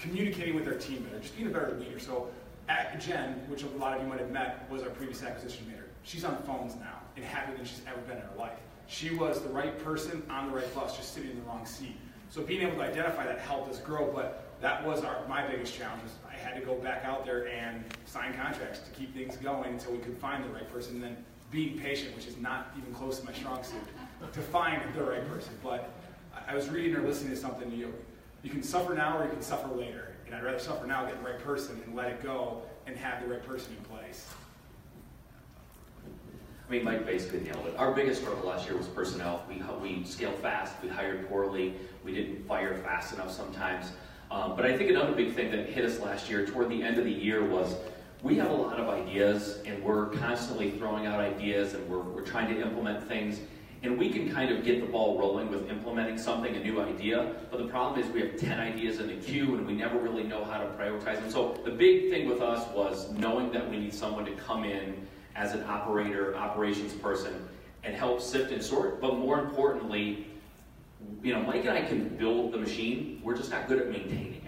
communicating with our team better, just being a better leader. So at Jen, which a lot of you might have met, was our previous acquisition manager. She's on phones now and happier than she's ever been in her life. She was the right person on the right bus, just sitting in the wrong seat. So being able to identify that helped us grow, but that was our, my biggest challenge. Was I had to go back out there and sign contracts to keep things going until we could find the right person, and then being patient, which is not even close to my strong suit, to find the right person. But I was reading or listening to something, you know, you can suffer now or you can suffer later. And I'd rather suffer now, get the right person, and let it go, and have the right person in place. I mean, Mike basically nailed it. Our biggest struggle last year was personnel. We, we scaled fast, we hired poorly, we didn't fire fast enough sometimes. Um, but I think another big thing that hit us last year, toward the end of the year, was we have a lot of ideas and we're constantly throwing out ideas and we're, we're trying to implement things. And we can kind of get the ball rolling with implementing something, a new idea. But the problem is we have 10 ideas in the queue and we never really know how to prioritize them. So the big thing with us was knowing that we need someone to come in as an operator, operations person, and help sift and sort. But more importantly, you know, Mike and I can build the machine. We're just not good at maintaining.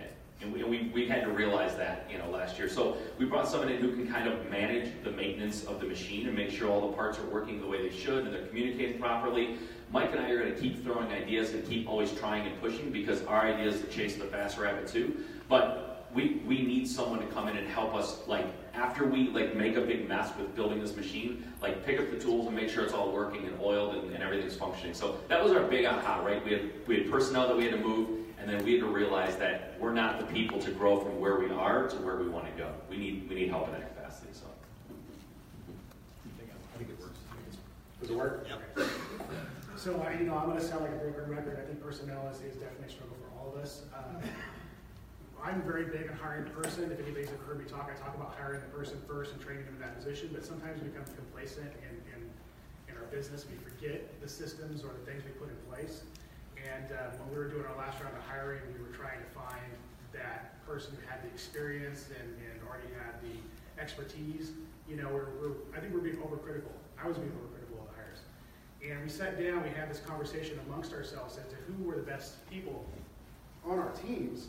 And we, we, we had to realize that, you know, last year. So we brought someone in who can kind of manage the maintenance of the machine and make sure all the parts are working the way they should and they're communicating properly. Mike and I are going to keep throwing ideas and keep always trying and pushing because our idea is to chase the fast rabbit too. But we, we need someone to come in and help us, like, after we, like, make a big mess with building this machine, like, pick up the tools and make sure it's all working and oiled and, and everything's functioning. So that was our big aha, right? We had, we had personnel that we had to move, and then we had to realize that we're not the people to grow from where we are to where we want to go. We need, we need help in that capacity, so. I think it works. Does it work? Yep. So, I, you know, I'm gonna sound like a broken record, I think personnel is, is definitely a struggle for all of us. Uh, I'm very big on hiring the person, if anybody's ever heard me talk, I talk about hiring the person first and training them in that position, but sometimes we become complacent in, in, in our business, we forget the systems or the things we put in place. And, uh, when we were doing our last round of hiring, we were trying to find that person who had the experience and, and already had the expertise. You know, we're, we're, I think we're being overcritical, I was being overcritical of the hires. And we sat down, we had this conversation amongst ourselves as to who were the best people on our teams.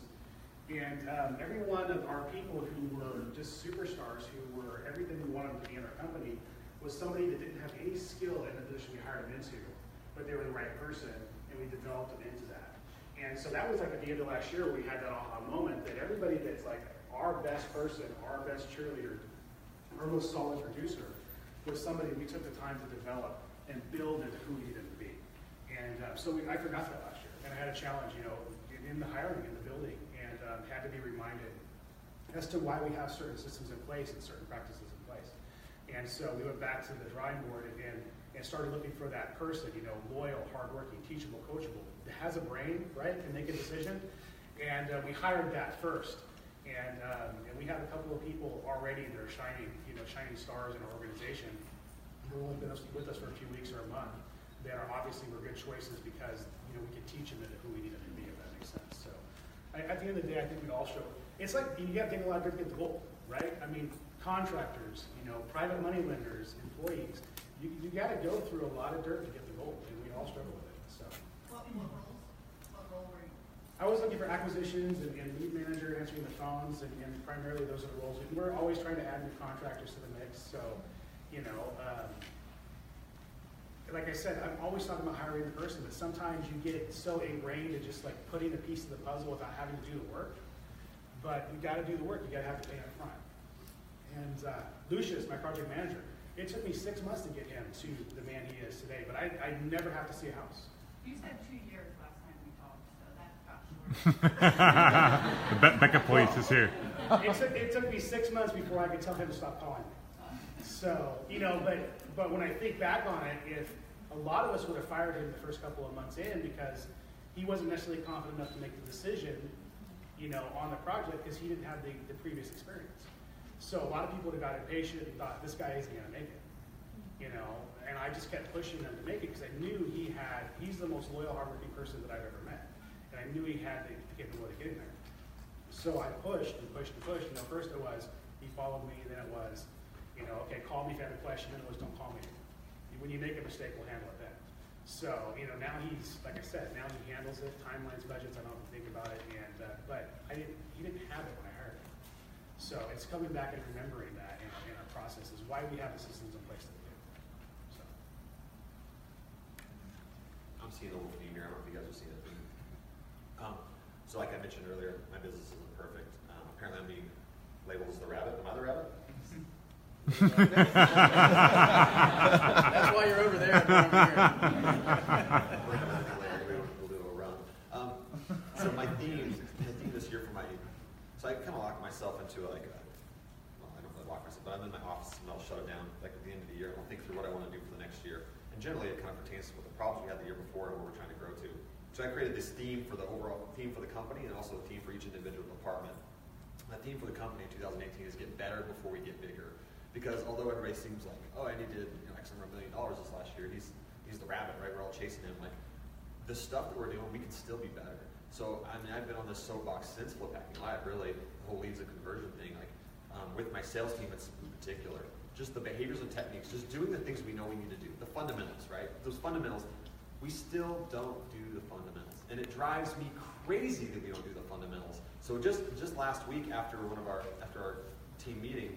And um, every one of our people who were just superstars, who were everything we wanted to be in our company, was somebody that didn't have any skill in the position we hired them into, but they were the right person, and we developed them into that. And so that was like at the end of last year, we had that aha moment that everybody that's like our best person, our best cheerleader, our most solid producer, was somebody we took the time to develop and build into who we needed to be. And uh, so we, I forgot that last year, and I had a challenge, you know, in, in the hiring, in the building, and um, had to be reminded as to why we have certain systems in place and certain practices in place. And so we went back to the drawing board and started looking for that person, you know, loyal, hardworking, teachable, coachable, that has a brain, right, can make a decision. And uh, we hired that first. And, um, and we have a couple of people already that are shining, you know, shining stars in our organization who have only been with us for a few weeks or a month, that are obviously were good choices because, you know, we could teach them who we need them to be, if that makes sense. So I, at the end of the day, I think we all show, it's like, you gotta take a lot of dirt to right? I mean, contractors, you know, private money lenders, employees, you, you gotta go through a lot of dirt to get the gold, and we all struggle with it, so. What, what roles, what role were you? I was looking for acquisitions and, and lead manager, answering the phones, and, and primarily those are the roles. And we're always trying to add new contractors to the mix, so, you know, um, like I said, I'm always talking about hiring the person, but sometimes you get so ingrained in just like putting a piece of the puzzle without having to do the work. But you gotta do the work, you gotta have to pay up front. And, uh, Lucius, my project manager, it took me six months to get him to the man he is today, but I, I never have to see a house. You said two years last time we talked, so that got short. [laughs] [laughs] Be- Becca Police is here. It took, it took me six months before I could tell him to stop calling me. So, you know, but, but when I think back on it, if a lot of us would have fired him the first couple of months in because he wasn't necessarily confident enough to make the decision, you know, on the project because he didn't have the, the previous experience. So a lot of people got impatient and thought, this guy isn't gonna make it, you know? And I just kept pushing him to make it because I knew he had, he's the most loyal, hardworking person that I've ever met. And I knew he had the capability of getting there. So I pushed and pushed and pushed. You know, first it was he followed me, then it was, you know, okay, call me if you have a question. Then it was don't call me. When you make a mistake, we'll handle it then. So you know, now he's like I said, now he handles it. Timelines, budgets, I don't have to think about it. And uh, but I didn't, he didn't have it when I. So it's coming back and remembering that in our, in our process is why we have the systems in place that we do. So. I'm seeing a little theme here. I don't know if you guys are seeing it. Um, so like I mentioned earlier, my business isn't perfect. Um, apparently I'm being labeled as the rabbit. Am I the rabbit? That's why you're over there. and We'll come out later. We'll do a run. Um, so my theme, the theme this year for my, so I kind of lock myself into like, a, well, I don't really lock myself, but I'm in my office and I'll shut it down like at the end of the year and I'll think through what I want to do for the next year. And generally it kind of pertains to what the problems we had the year before and what we're trying to grow to. So I created this theme for the overall theme for the company and also a theme for each individual department. My theme for the company in 2018 is get better before we get bigger. Because although everybody seems like, oh, Andy did you know, X number of million dollars this last year, he's he's the rabbit, right? We're all chasing him. Like the stuff that we're doing, we can still be better. So I mean, I've been on this soapbox since Flip Hacking Live, really, the whole leads and conversion thing. Like um, with my sales team, it's in particular, just the behaviors and techniques, just doing the things we know we need to do, the fundamentals, right? Those fundamentals, we still don't do the fundamentals. And it drives me crazy that we don't do the fundamentals. So just just last week after one of our after our team meeting,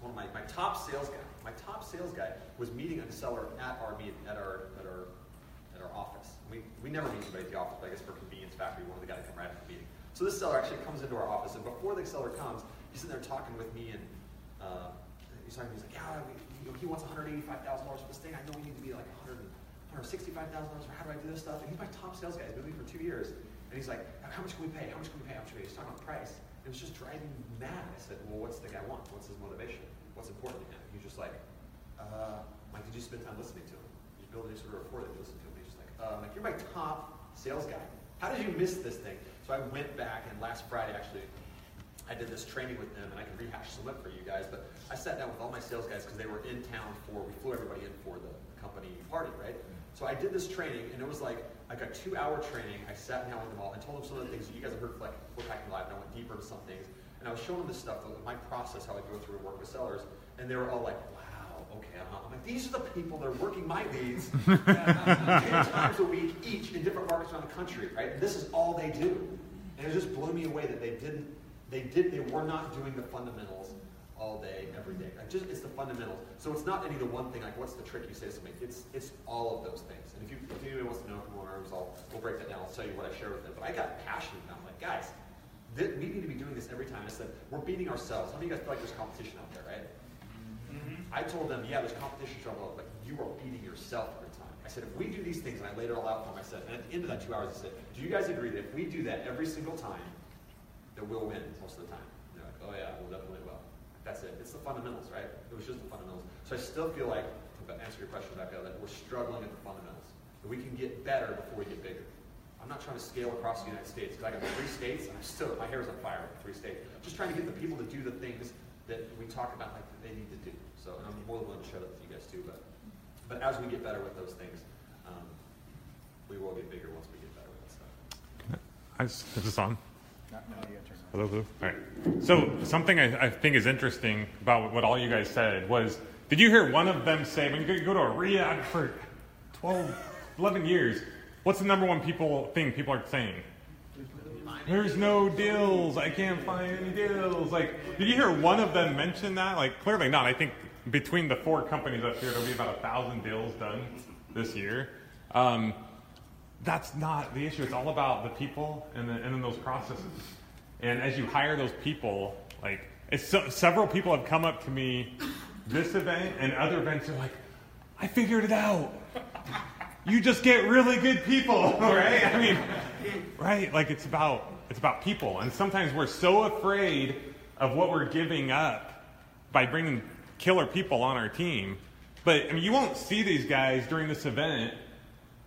one of my, my top sales guy, my top sales guy was meeting a seller at our at our at our at our office. We, we never meet anybody at the office, but I guess for convenience factor, we wanted the guy to come right after the meeting. So this seller actually comes into our office, and before the seller comes, he's sitting there talking with me, and uh, he's talking. to me, He's like, "Yeah, we, you know, he wants one hundred eighty-five thousand dollars for this thing. I know we need to be like one hundred sixty-five thousand dollars. How do I do this stuff?" And he's my top sales guy. He's been with me for two years, and he's like, "How much can we pay? How much can we pay? How much can we pay?" He's talking about price. And it's just driving me mad. I said, "Well, what's the guy want? What's his motivation? What's important to him?" He's just like, uh, "Mike, did you spend time listening to him? Did you build any sort of rapport that you listened to him?" Just like, you're my top sales guy. How did you miss this thing?" So I went back, and last Friday actually, I did this training with them, and I can rehash some of it for you guys. But I sat down with all my sales guys because they were in town for we flew everybody in for the company party, right? So I did this training, and it was like like a two-hour training. I sat down with them all and told them some of the things that you guys have heard like Flip Hacking Live, and I went deeper into some things. And I was showing them this stuff, my process, how I go through and work with sellers, and they were all like, "Wow, okay." uh-huh." I'm like, "These are the people that are working my leads uh, uh, uh, ten [laughs] times a week each in different markets around the country, right? And this is all they do." And it just blew me away that they didn't, they did, they were not doing the fundamentals all day, every day. Like just it's the fundamentals. So it's not any of the one thing like what's the trick you say to somebody. It's it's all of those things. And if you if anybody wants to know one arms, I'll we'll break that down. I'll tell you what I shared with them. But I got passionate about. it. I'm like, guys, we need to be doing this every time. I said we're beating ourselves. How many of you guys feel like there's competition out there, right? I told them, yeah, there's competition trouble, but you are beating yourself every time. I said, if we do these things, and I laid it all out for them, I said, and at the end of that two hours, I said, do you guys agree that if we do that every single time, that we'll win most of the time? And they're like, oh yeah, we'll definitely will. That's it. It's the fundamentals, right? It was just the fundamentals. So I still feel like, to answer your question, Becca, that we're struggling at the fundamentals. That we can get better before we get bigger. I'm not trying to scale across the United States because I got three states and I'm still, my hair's on fire with three states. Just trying to get the people to do the things that we talk about like that they need to do. So and I'm more than willing to share that with you guys too. But but as we get better with those things, um, we will get bigger once we get better with that stuff. I just, is this on? Hello, hello. All right. So something I, I think is interesting about what all you guys said was, did you hear one of them say, when you go, to a REIA for 12, 11 years, what's the number one people thing people are saying? There's no deals. I can't find any deals. Like, did you hear one of them mention that? Like, clearly not. I think between the four companies up here, there'll be about a thousand deals done this year. Um, that's not the issue. It's all about the people and, the, and then those processes. And as you hire those people, like so, several people have come up to me this event and other events are like, I figured it out. You just get really good people, [laughs] right? I mean, right? Like it's about it's about people, and sometimes we're so afraid of what we're giving up by bringing killer people on our team. But I mean, you won't see these guys during this event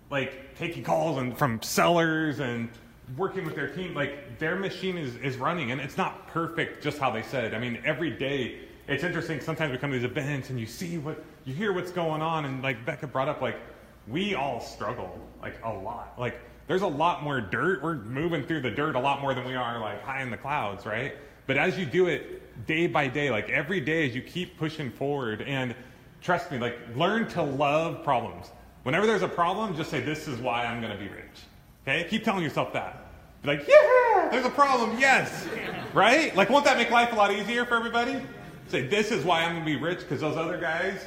like taking calls and from sellers and working with their team. Like their machine is, is running and it's not perfect just how they said. I mean every day it's interesting sometimes we come to these events and you see what you hear what's going on and like becca brought up like we all struggle like a lot. Like there's a lot more dirt. We're moving through the dirt a lot more than we are like high in the clouds right? But as you do it day by day like every day as you keep pushing forward and trust me like learn to love problems Whenever there's a problem, just say, This is why I'm going to be rich. Okay? Keep telling yourself that. Be like, Yeah, there's a problem. Yes. Right? Like, won't that make life a lot easier for everybody? Say, This is why I'm going to be rich because those other guys,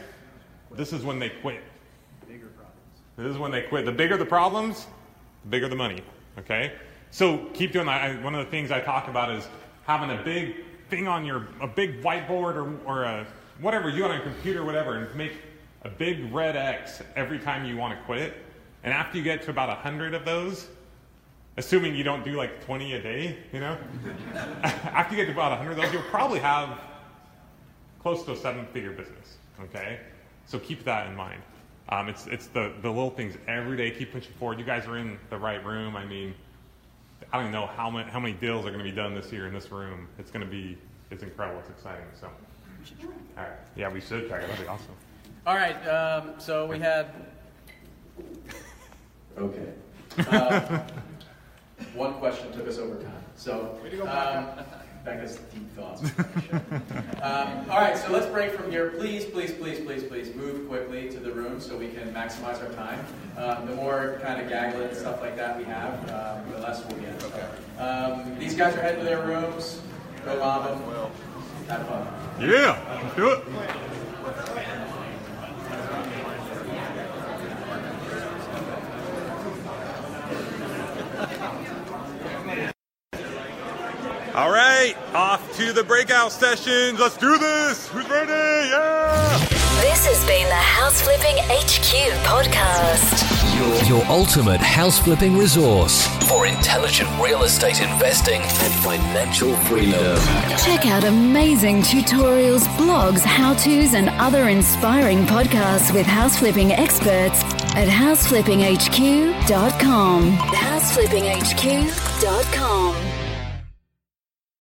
this is when they quit. Bigger problems. This is when they quit. The bigger the problems, the bigger the money. Okay? So keep doing that. I, one of the things I talk about is having a big thing on your, a big whiteboard or, or a, whatever you on a computer, whatever, and make a big red X every time you want to quit. And after you get to about 100 of those, assuming you don't do like 20 a day, you know, [laughs] after you get to about 100 of those, you'll probably have close to a seven figure business. Okay? So keep that in mind. Um, it's it's the, the little things every day. Keep pushing forward. You guys are in the right room. I mean, I don't even know how many, how many deals are going to be done this year in this room. It's going to be, it's incredible. It's exciting. So, all right. Yeah, we should try it. That'd be awesome. All right, um, so we had. Okay. [laughs] Uh, one question took us over time. So, Way to go, um, Becca's deep thoughts. [laughs] um, all right, so let's break from here. Please, please, please, please, please move quickly to the room so we can maximize our time. Um, the more kind of gaglet and stuff like that we have, um, the less we'll get. Okay. Um, these guys are heading to their rooms. Go bombing. Have fun. Yeah, let's do it. All right, off to the breakout sessions. Let's do this. Who's ready? Yeah. This has been the House Flipping HQ podcast. Your, your ultimate house flipping resource for intelligent real estate investing and financial freedom. Check out amazing tutorials, blogs, how to's, and other inspiring podcasts with house flipping experts at houseflippinghq.com. Houseflippinghq.com.